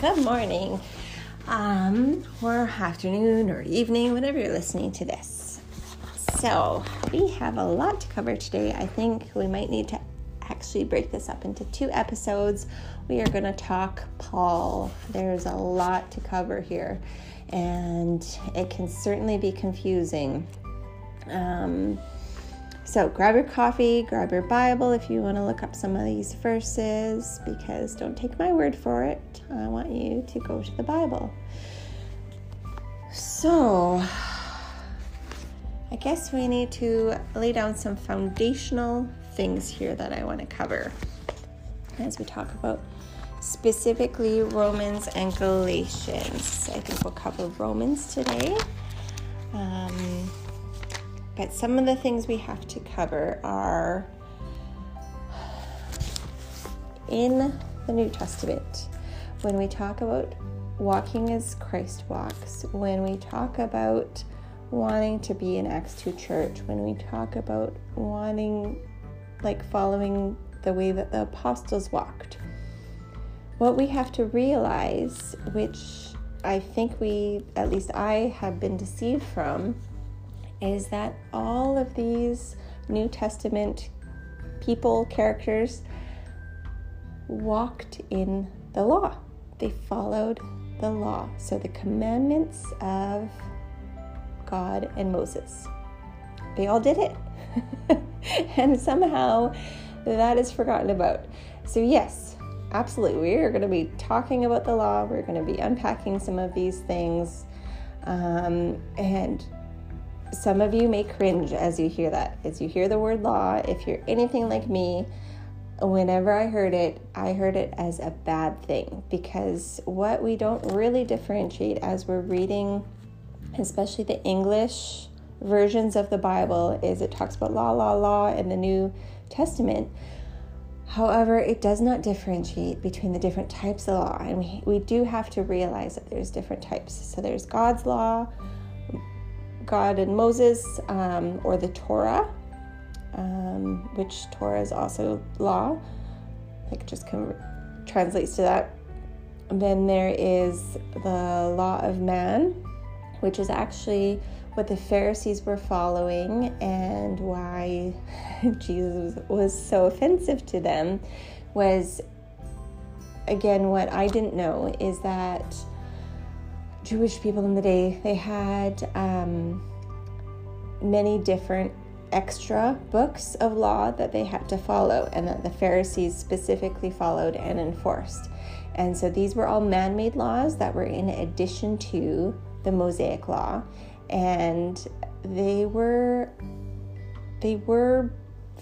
Good morning, um, or afternoon, or evening, whenever you're listening to this. So, we have a lot to cover today. I think we might need to actually break this up into two episodes. We are going to talk Paul. There's a lot to cover here, and it can certainly be confusing. Um, so grab your coffee, grab your Bible if you want to look up some of these verses, because don't take my word for it. I want you to go to the Bible. So, I guess we need to lay down some foundational things here that I want to cover as we talk about specifically Romans and Galatians. I think we'll cover Romans today. Um, but some of the things we have to cover are in the New Testament, when we talk about walking as Christ walks, when we talk about wanting to be an Acts 2 church, when we talk about wanting, like, following the way that the apostles walked, what we have to realize, which I think we, at least I, have been deceived from, is that all of these New Testament people, characters, walked in the law. They followed the law. So the commandments of God and Moses. They all did it. and somehow that is forgotten about. So, yes, absolutely. We are going to be talking about the law. We're going to be unpacking some of these things. Um, and some of you may cringe as you hear that. As you hear the word law, if you're anything like me, whenever I heard it, I heard it as a bad thing because what we don't really differentiate as we're reading, especially the English versions of the Bible, is it talks about law, law, law in the New Testament. However, it does not differentiate between the different types of law, and we, we do have to realize that there's different types. So there's God's law, God and Moses, um, or the Torah, um, which Torah is also law, like just translates to that. Then there is the law of man, which is actually what the Pharisees were following and why Jesus was so offensive to them was again what I didn't know is that Jewish people in the day, they had um, many different extra books of law that they had to follow, and that the Pharisees specifically followed and enforced. And so these were all man made laws that were in addition to the Mosaic law. And they were they were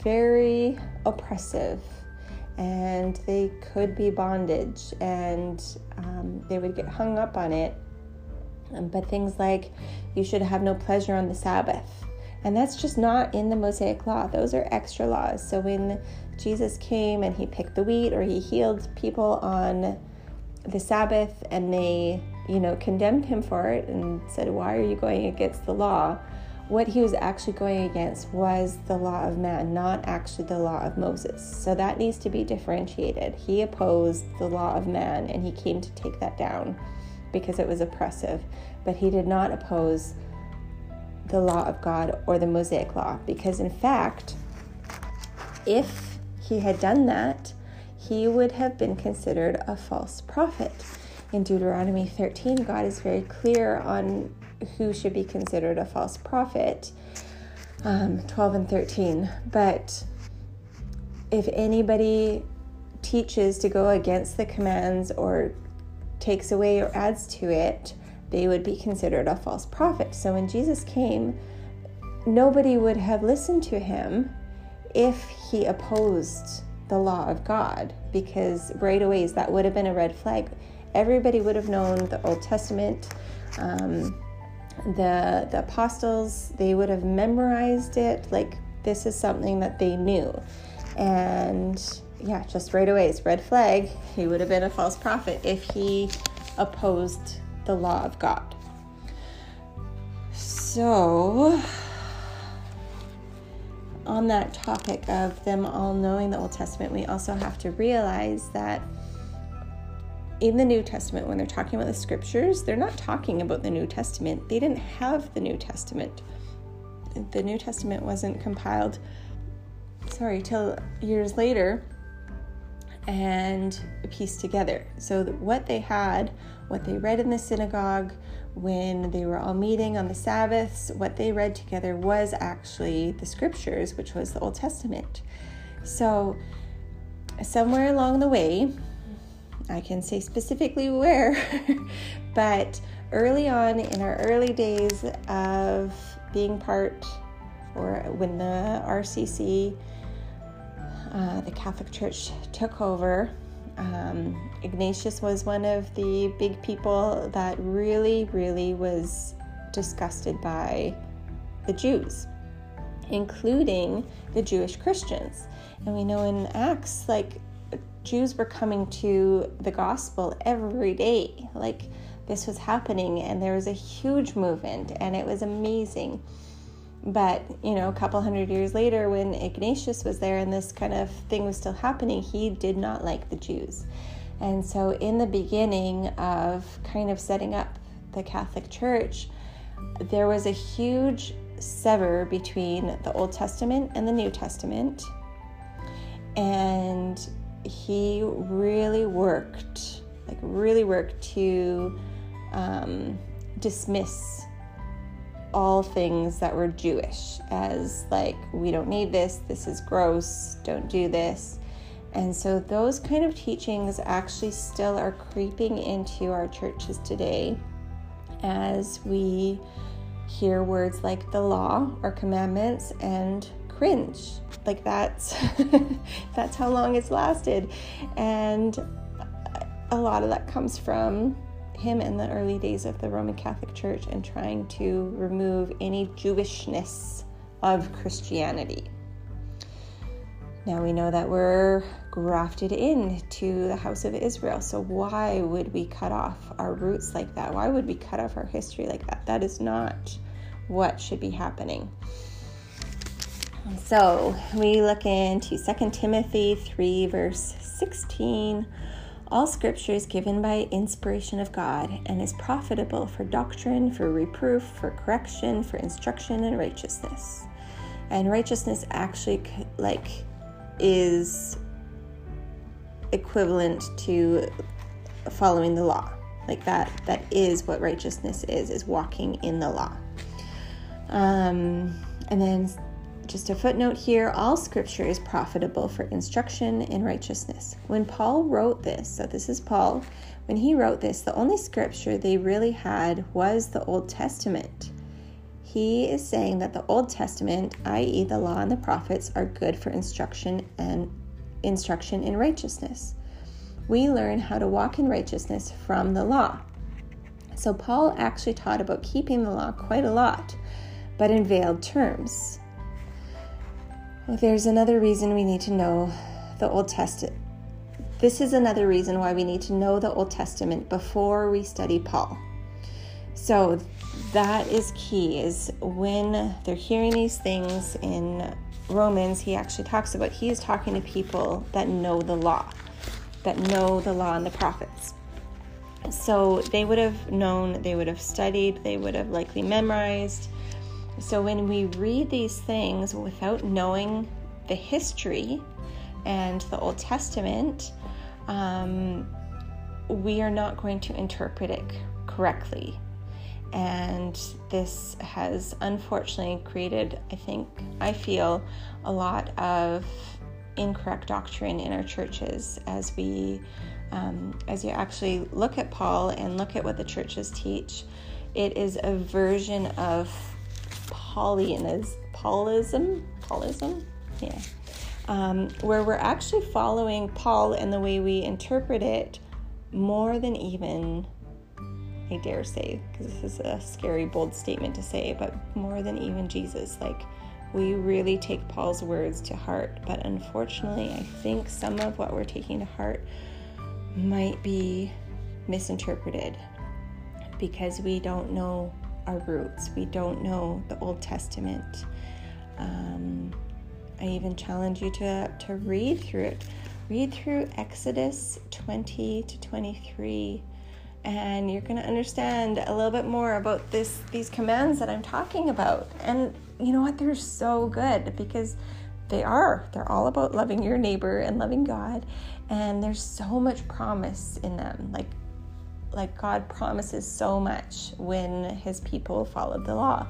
very oppressive and they could be bondage and um, they would get hung up on it Um, but things like you should have no pleasure on the Sabbath. And that's just not in the Mosaic law. Those are extra laws. So when Jesus came and he picked the wheat or he healed people on the Sabbath and they, you know, condemned him for it and said, Why are you going against the law? What he was actually going against was the law of man, not actually the law of Moses. So that needs to be differentiated. He opposed the law of man and he came to take that down because it was oppressive, but he did not oppose the law of God or the Mosaic law because, in fact, if he had done that, he would have been considered a false prophet. In Deuteronomy 13, God is very clear on who should be considered a false prophet. Um, 12 and 13. But if anybody teaches to go against the commands or takes away or adds to it, they would be considered a false prophet. So when Jesus came, nobody would have listened to him if he opposed the law of God, because right away that would have been a red flag. Everybody would have known the Old Testament. Um, the the apostles they would have memorized it like this is something that they knew and yeah, just right away, it's red flag. He would have been a false prophet if he opposed the law of God. So on that topic of them all knowing the Old Testament, we also have to realize that in the New Testament, when they're talking about the scriptures, they're not talking about the New Testament. They didn't have the New Testament. The New Testament wasn't compiled, sorry, till years later and pieced together. So, what they had, what they read in the synagogue, when they were all meeting on the Sabbaths, what they read together was actually the scriptures, which was the Old Testament. So, somewhere along the way, I can say specifically where, but early on in our early days of being part, or when the RCC, uh, the Catholic Church, took over, um, Ignatius was one of the big people that really, really was disgusted by the Jews, including the Jewish Christians. And we know in Acts, like, Jews were coming to the gospel every day. Like, this was happening, and there was a huge movement, and it was amazing. But, you know, a couple hundred years later, when Ignatius was there and this kind of thing was still happening, he did not like the Jews. And so, in the beginning of kind of setting up the Catholic Church, there was a huge sever between the Old Testament and the New Testament. And he really worked, like, really worked to um, dismiss all things that were Jewish as like, we don't need this, this is gross, don't do this. And so those kind of teachings actually still are creeping into our churches today as we hear words like the law or commandments and cringe. Like that's that's how long it's lasted. And a lot of that comes from him in the early days of the Roman Catholic Church and trying to remove any Jewishness of Christianity. Now we know that we're grafted in to the house of Israel, so why would we cut off our roots like that? Why would we cut off our history like that? That is not what should be happening. So we look into 2 Timothy 3, verse 16 all scripture is given by inspiration of God and is profitable for doctrine, for reproof, for correction, for instruction in righteousness. And righteousness actually like is equivalent to following the law. Like that that is what righteousness is is walking in the law. Um and then just a footnote here all scripture is profitable for instruction in righteousness. When Paul wrote this, so this is Paul, when he wrote this, the only scripture they really had was the Old Testament. He is saying that the Old Testament, i.e., the law and the prophets, are good for instruction and instruction in righteousness. We learn how to walk in righteousness from the law. So, Paul actually taught about keeping the law quite a lot, but in veiled terms. There's another reason we need to know the Old Testament. This is another reason why we need to know the Old Testament before we study Paul. So that is key is when they're hearing these things in Romans, he actually talks about he is talking to people that know the law, that know the law and the prophets. So they would have known, they would have studied, they would have likely memorized so when we read these things without knowing the history and the Old Testament, um, we are not going to interpret it correctly. And this has unfortunately created, I think, I feel, a lot of incorrect doctrine in our churches as we, um, as you actually look at Paul and look at what the churches teach. It is a version of Paulianism, Paulism, Paulism, yeah, um, where we're actually following Paul and the way we interpret it more than even, I dare say, because this is a scary, bold statement to say, but more than even Jesus. Like, we really take Paul's words to heart, but unfortunately, I think some of what we're taking to heart might be misinterpreted because we don't know our roots. We don't know the Old Testament. Um, I even challenge you to, to read through it. Read through Exodus 20 to 23 and you're going to understand a little bit more about this these commands that I'm talking about. And you know what? They're so good because they are. They're all about loving your neighbor and loving God, and there's so much promise in them. Like like God promises so much when his people followed the law.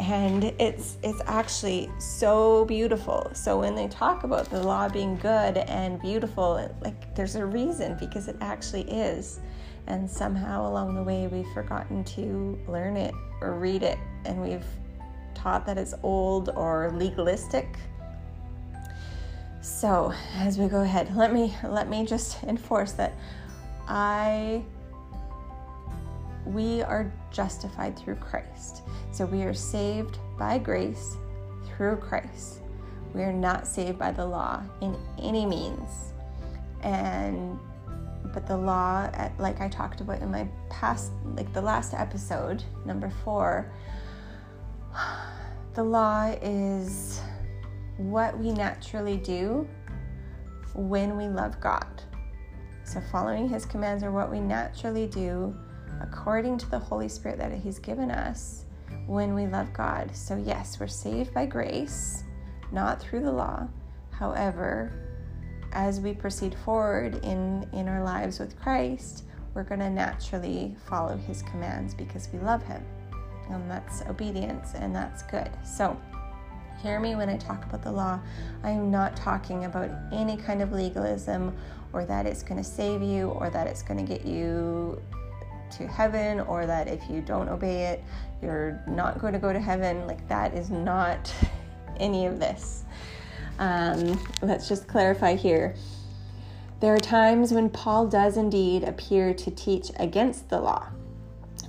And it's it's actually so beautiful. So when they talk about the law being good and beautiful, like there's a reason because it actually is. And somehow along the way we've forgotten to learn it or read it and we've taught that it's old or legalistic. So, as we go ahead, let me let me just enforce that I we are justified through Christ. So we are saved by grace through Christ. We are not saved by the law in any means. And but the law like I talked about in my past like the last episode, number 4, the law is what we naturally do when we love God. So following his commands are what we naturally do according to the Holy Spirit that He's given us when we love God. So, yes, we're saved by grace, not through the law. However, as we proceed forward in, in our lives with Christ, we're going to naturally follow His commands because we love Him. And that's obedience, and that's good. So, hear me when I talk about the law. I am not talking about any kind of legalism or that it's going to save you or that it's going to get you to heaven or that if you don't obey it, you're not going to go to heaven. Like, that is not any of this. Um, let's just clarify here. There are times when Paul does indeed appear to teach against the law.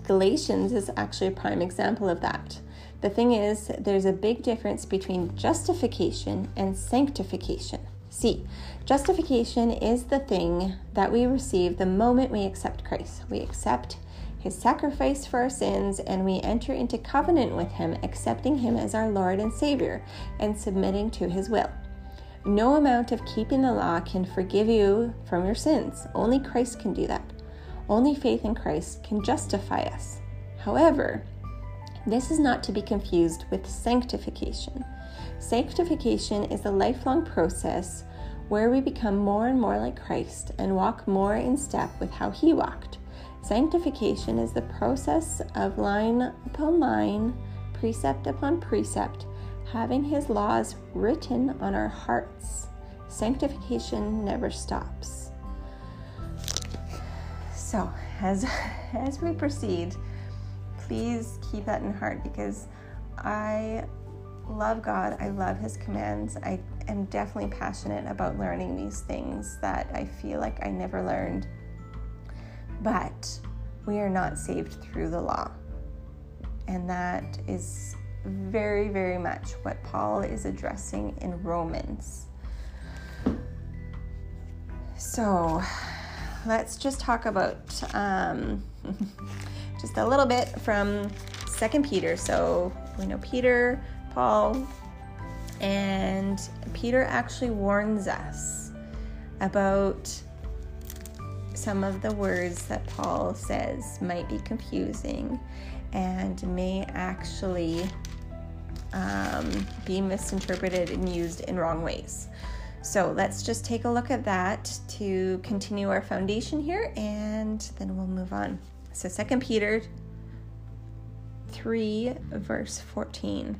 Galatians is actually a prime example of that. The thing is, there's a big difference between justification and sanctification. See, justification is the thing that we receive the moment we accept Christ. We accept his sacrifice for our sins and we enter into covenant with him, accepting him as our Lord and Savior and submitting to his will. No amount of keeping the law can forgive you from your sins. Only Christ can do that. Only faith in Christ can justify us. However, this is not to be confused with sanctification. Sanctification is a lifelong process where we become more and more like Christ and walk more in step with how He walked. Sanctification is the process of line upon line, precept upon precept, having His laws written on our hearts. Sanctification never stops. So, as, as we proceed, please keep that in heart because I love God. I love His commands. I am definitely passionate about learning these things that I feel like I never learned. But we are not saved through the law. And that is very, very much what Paul is addressing in Romans. So let's just talk about um, just a little bit from Second Peter. So we know Peter Paul, and Peter actually warns us about some of the words that Paul says might be confusing and may actually um, be misinterpreted and used in wrong ways. So let's just take a look at that to continue our foundation here and then we'll move on. So 2 Peter 3, verse 14.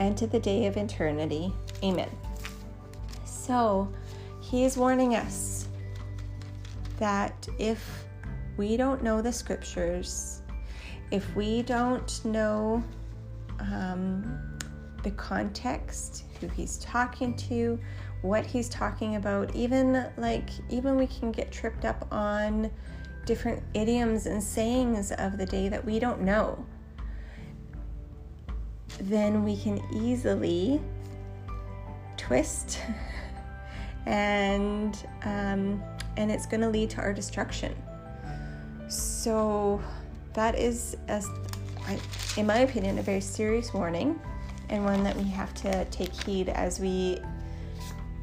and to the day of eternity. Amen. So, he is warning us that if we don't know the scriptures, if we don't know um, the context, who he's talking to, what he's talking about, even like, even we can get tripped up on different idioms and sayings of the day that we don't know, then we can easily twist and um, and it's going to lead to our destruction. So that is, in my opinion, a very serious warning and one that we have to take heed as we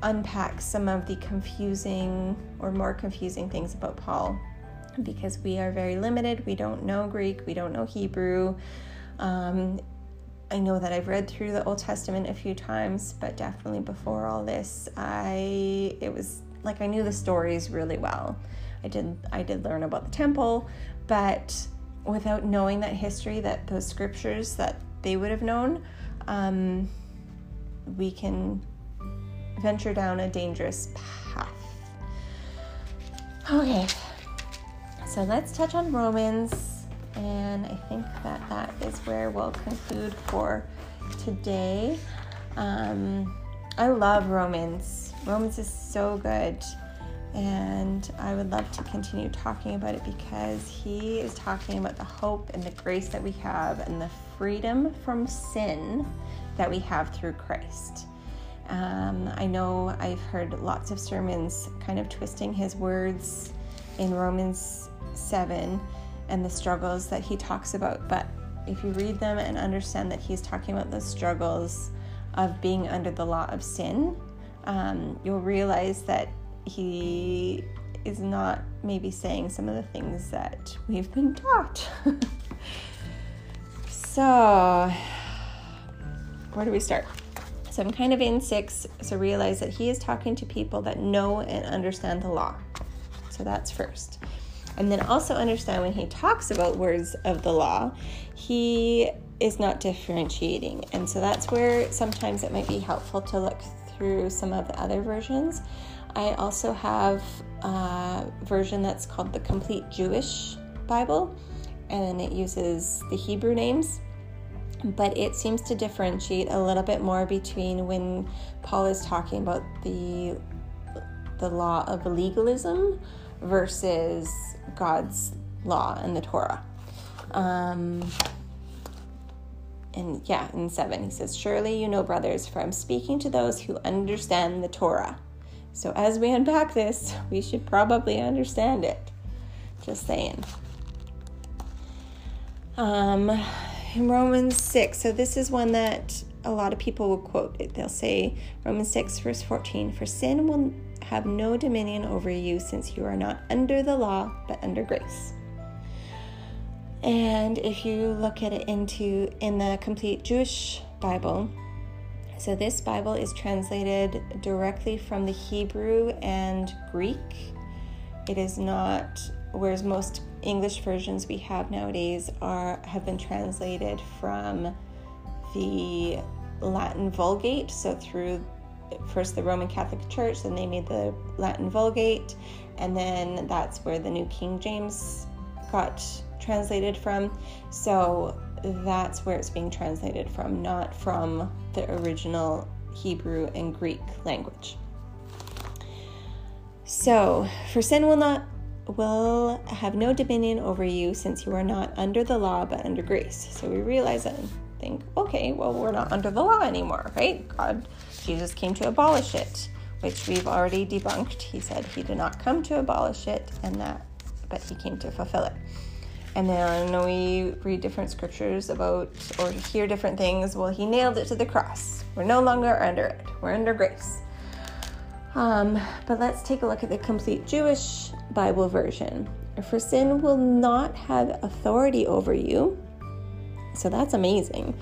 unpack some of the confusing or more confusing things about Paul because we are very limited. We don't know Greek, we don't know Hebrew. Um, I know that I've read through the Old Testament a few times, but definitely before all this, I it was like I knew the stories really well. I did I did learn about the temple, but without knowing that history, that those scriptures that they would have known, um, we can venture down a dangerous path. Okay, so let's touch on Romans and I think that that is where we'll conclude for today. Um, I love Romans. Romans is so good. And I would love to continue talking about it because he is talking about the hope and the grace that we have and the freedom from sin that we have through Christ. Um, I know I've heard lots of sermons kind of twisting his words in Romans 7 and the struggles that he talks about. But if you read them and understand that he's talking about the struggles of being under the law of sin, um, you'll realize that he is not maybe saying some of the things that we've been taught. so, where do we start? So, I'm kind of in six, so realize that he is talking to people that know and understand the law. So, that's first. And then also understand when he talks about words of the law, he is not differentiating. And so that's where sometimes it might be helpful to look through some of the other versions. I also have a version that's called the Complete Jewish Bible, and it uses the Hebrew names. But it seems to differentiate a little bit more between when Paul is talking about the the law of legalism versus God's law and the Torah. Um, and yeah, in seven, he says, Surely you know, brothers, for I'm speaking to those who understand the Torah. So as we unpack this, we should probably understand it. Just saying. Um, in Romans 6, so this is one that a lot of people will quote it. They'll say, Romans 6, verse 14, For sin will have no dominion over you since you are not under the law but under grace. And if you look at it into in the complete Jewish Bible, so this Bible is translated directly from the Hebrew and Greek. It is not whereas most English versions we have nowadays are have been translated from the Latin Vulgate, so through first the Roman Catholic Church, then they made the Latin Vulgate, and then that's where the New King James got translated from. So that's where it's being translated from, not from the original Hebrew and Greek language. So, for sin will not will have no dominion over you since you are not under the law but under grace. So we realize that think, okay, well we're not under the law anymore, right? God Jesus came to abolish it, which we've already debunked. He said he did not come to abolish it, and that, but he came to fulfill it. And then we read different scriptures about or hear different things. Well, he nailed it to the cross. We're no longer under it. We're under grace. Um, but let's take a look at the complete Jewish Bible version. For sin will not have authority over you. So that's amazing.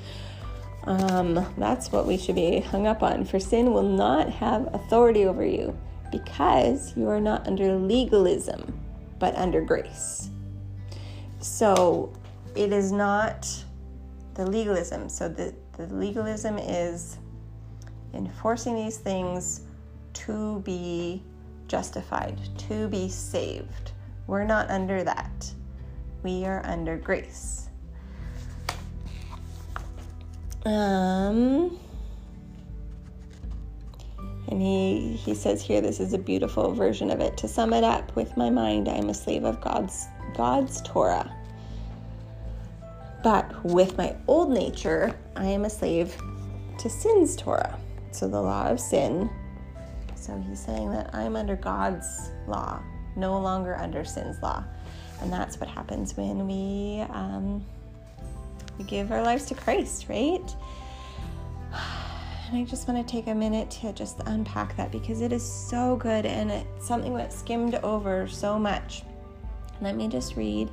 Um, that's what we should be hung up on. For sin will not have authority over you. because you are not under legalism, but under grace. So it is not the legalism. So the, the legalism is enforcing these things to be justified, to be saved. We're not under that. We are under grace. Um, and he, he says here, this is a beautiful version of it. To sum it up, with my mind, I am a slave of God's, God's Torah. But with my old nature, I am a slave to sin's Torah. So the law of sin. So he's saying that I'm under God's law, no longer under sin's law. And that's what happens when we, um, we give our lives to Christ, right? And I just want to take a minute to just unpack that because it is so good and it's something that skimmed over so much. Let me just read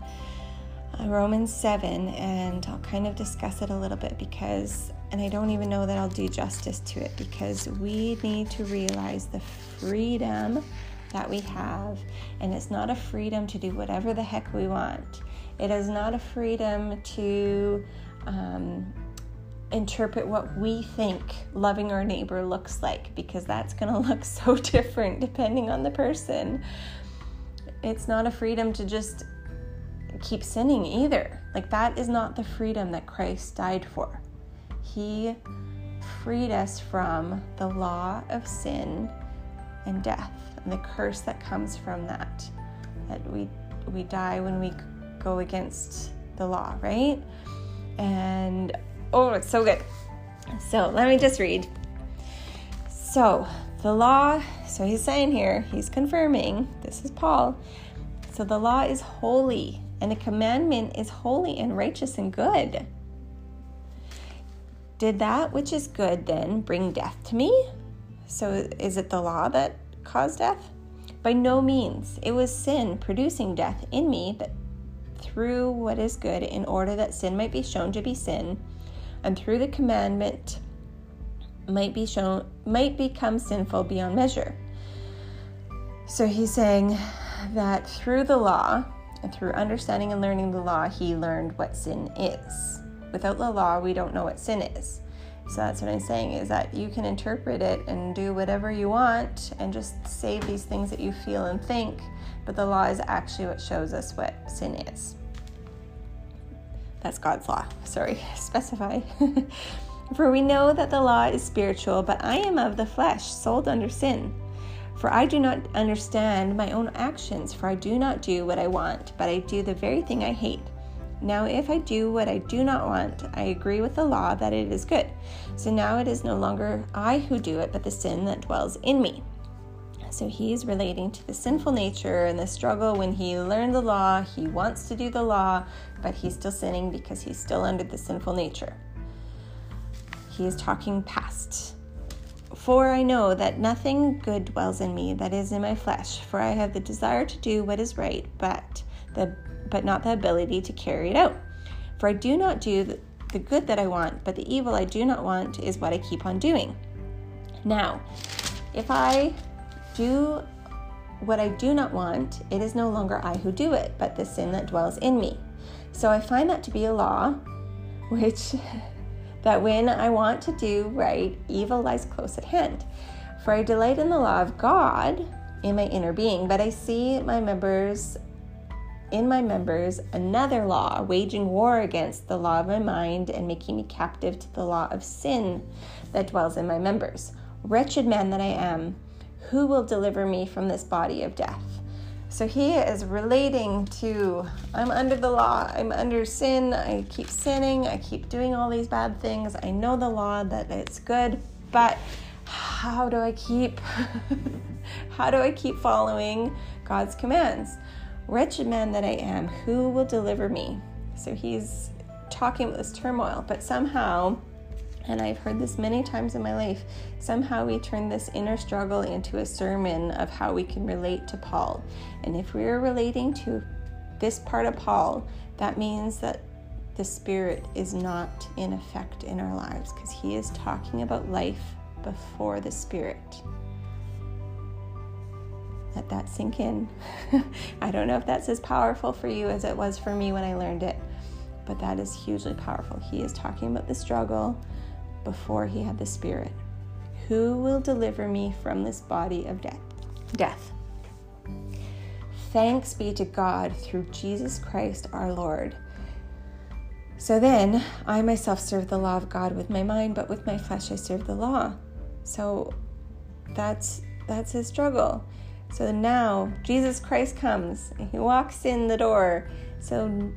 uh, Romans 7 and I'll kind of discuss it a little bit because, and I don't even know that I'll do justice to it because we need to realize the freedom that we have. And it's not a freedom to do whatever the heck we want, it is not a freedom to. Um, interpret what we think loving our neighbor looks like because that's going to look so different depending on the person. It's not a freedom to just keep sinning either. Like, that is not the freedom that Christ died for. He freed us from the law of sin and death and the curse that comes from that. That we, we die when we go against the law, right? And Oh, it's so good. So let me just read. So the law, so he's saying here, he's confirming, this is Paul. So the law is holy, and the commandment is holy and righteous and good. Did that which is good then bring death to me? So is it the law that caused death? By no means. It was sin producing death in me that through what is good in order that sin might be shown to be sin and through the commandment might be shown might become sinful beyond measure. So he's saying that through the law and through understanding and learning the law, he learned what sin is. Without the law, we don't know what sin is. So that's what I'm saying is that you can interpret it and do whatever you want and just say these things that you feel and think, but the law is actually what shows us what sin is. That's God's law. Sorry, specify. For we know that the law is spiritual, but I am of the flesh, sold under sin. For I do not understand my own actions, for I do not do what I want, but I do the very thing I hate. Now, if I do what I do not want, I agree with the law that it is good. So now it is no longer I who do it, but the sin that dwells in me. So he's relating to the sinful nature and the struggle when he learned the law. He wants to do the law, but he's still sinning because he's still under the sinful nature. He is talking past. For I know that nothing good dwells in me that is in my flesh, for I have the desire to do what is right, but the but not the ability to carry it out. For I do not do the, the good that I want, but the evil I do not want is what I keep on doing. Now, if I do what I do not want, it is no longer I who do it, but the sin that dwells in me. So I find that to be a law, which that when I want to do right, evil lies close at hand. For I delight in the law of God in my inner being, but I see my members in my members another law, waging war against the law of my mind and making me captive to the law of sin that dwells in my members. Wretched man that I am, who will deliver me from this body of death? So he is relating to I'm under the law, I'm under sin, I keep sinning, I keep doing all these bad things. I know the law that it's good, but how do I keep how do I keep following God's commands? Wretched man that I am, who will deliver me? So he's talking about this turmoil, but somehow and I've heard this many times in my life. Somehow we turn this inner struggle into a sermon of how we can relate to Paul. And if we're relating to this part of Paul, that means that the Spirit is not in effect in our lives because he is talking about life before the Spirit. let that sink in. I don't know if that's as powerful for you as it was for me when I learned it, but that is hugely powerful. He is talking about the struggle before he had the Spirit. Who will deliver me from this body of death? Death. Thanks be to God through Jesus Christ our Lord. So then, I myself serve the law of God with my mind, but with my flesh I serve the law. So that's that's his struggle. So now Jesus Christ comes and he walks in the door. So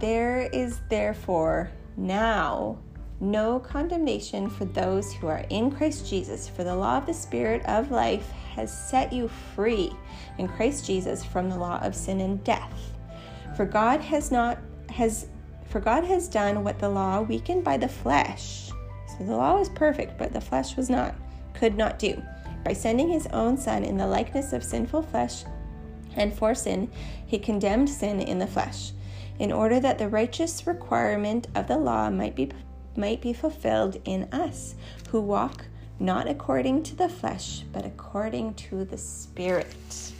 there is therefore now no condemnation for those who are in Christ Jesus, for the law of the Spirit of life has set you free in Christ Jesus from the law of sin and death. For God has not has for God has done what the law weakened by the flesh. So the law was perfect, but the flesh was not, could not do. By sending his own son in the likeness of sinful flesh and for sin, he condemned sin in the flesh, in order that the righteous requirement of the law might be might be fulfilled in us, who walk not according to the flesh, but according to the Spirit.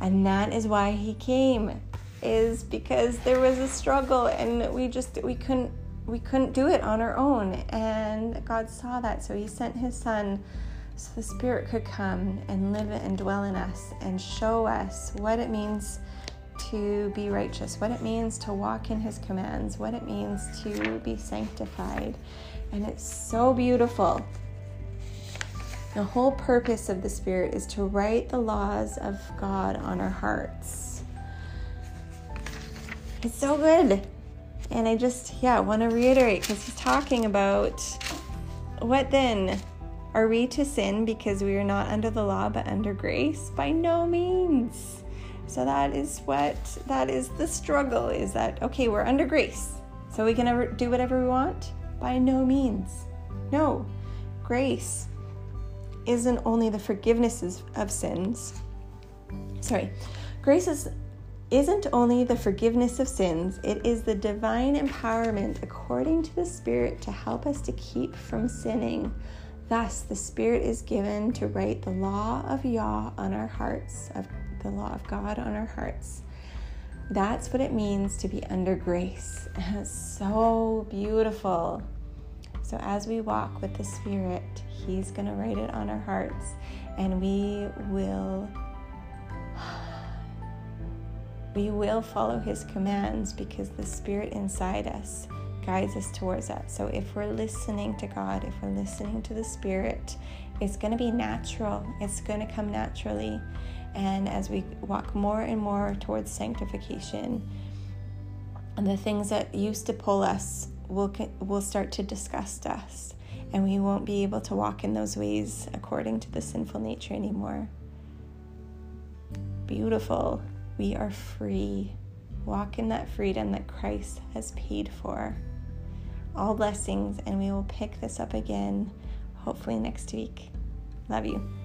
And that is why he came, is because there was a struggle and we just we couldn't we couldn't do it on our own. And God saw that, so he sent his son so the Spirit could come and live and dwell in us and show us what it means to be righteous, what it means to walk in His commands, what it means to be sanctified. And it's so beautiful. The whole purpose of the Spirit is to write the laws of God on our hearts. It's so good. And I just, yeah, want to reiterate because he's talking about what then? Are we to sin because we are not under the law but under grace? By no means. So that is what that is the struggle is that okay, we're under grace. So we can ever do whatever we want? By no means. No. Grace isn't only the forgiveness of sins. Sorry. Grace is isn't only the forgiveness of sins, it is the divine empowerment according to the Spirit to help us to keep from sinning. Thus, the Spirit is given to write the law of Yah on our hearts, of the law of God on our hearts. That's what it means to be under grace. It's so beautiful. So, as we walk with the Spirit, He's going to write it on our hearts, and we will. We will follow his commands because the spirit inside us guides us towards that. So if we're listening to God, if we're listening to the spirit, it's going to be natural. It's going to come naturally. And as we walk more and more towards sanctification, and the things that used to pull us will will start to disgust us, and we won't be able to walk in those ways according to the sinful nature anymore. Beautiful. We are free. Walk in that freedom that Christ has paid for. All blessings, and we will pick this up again hopefully next week. Love you.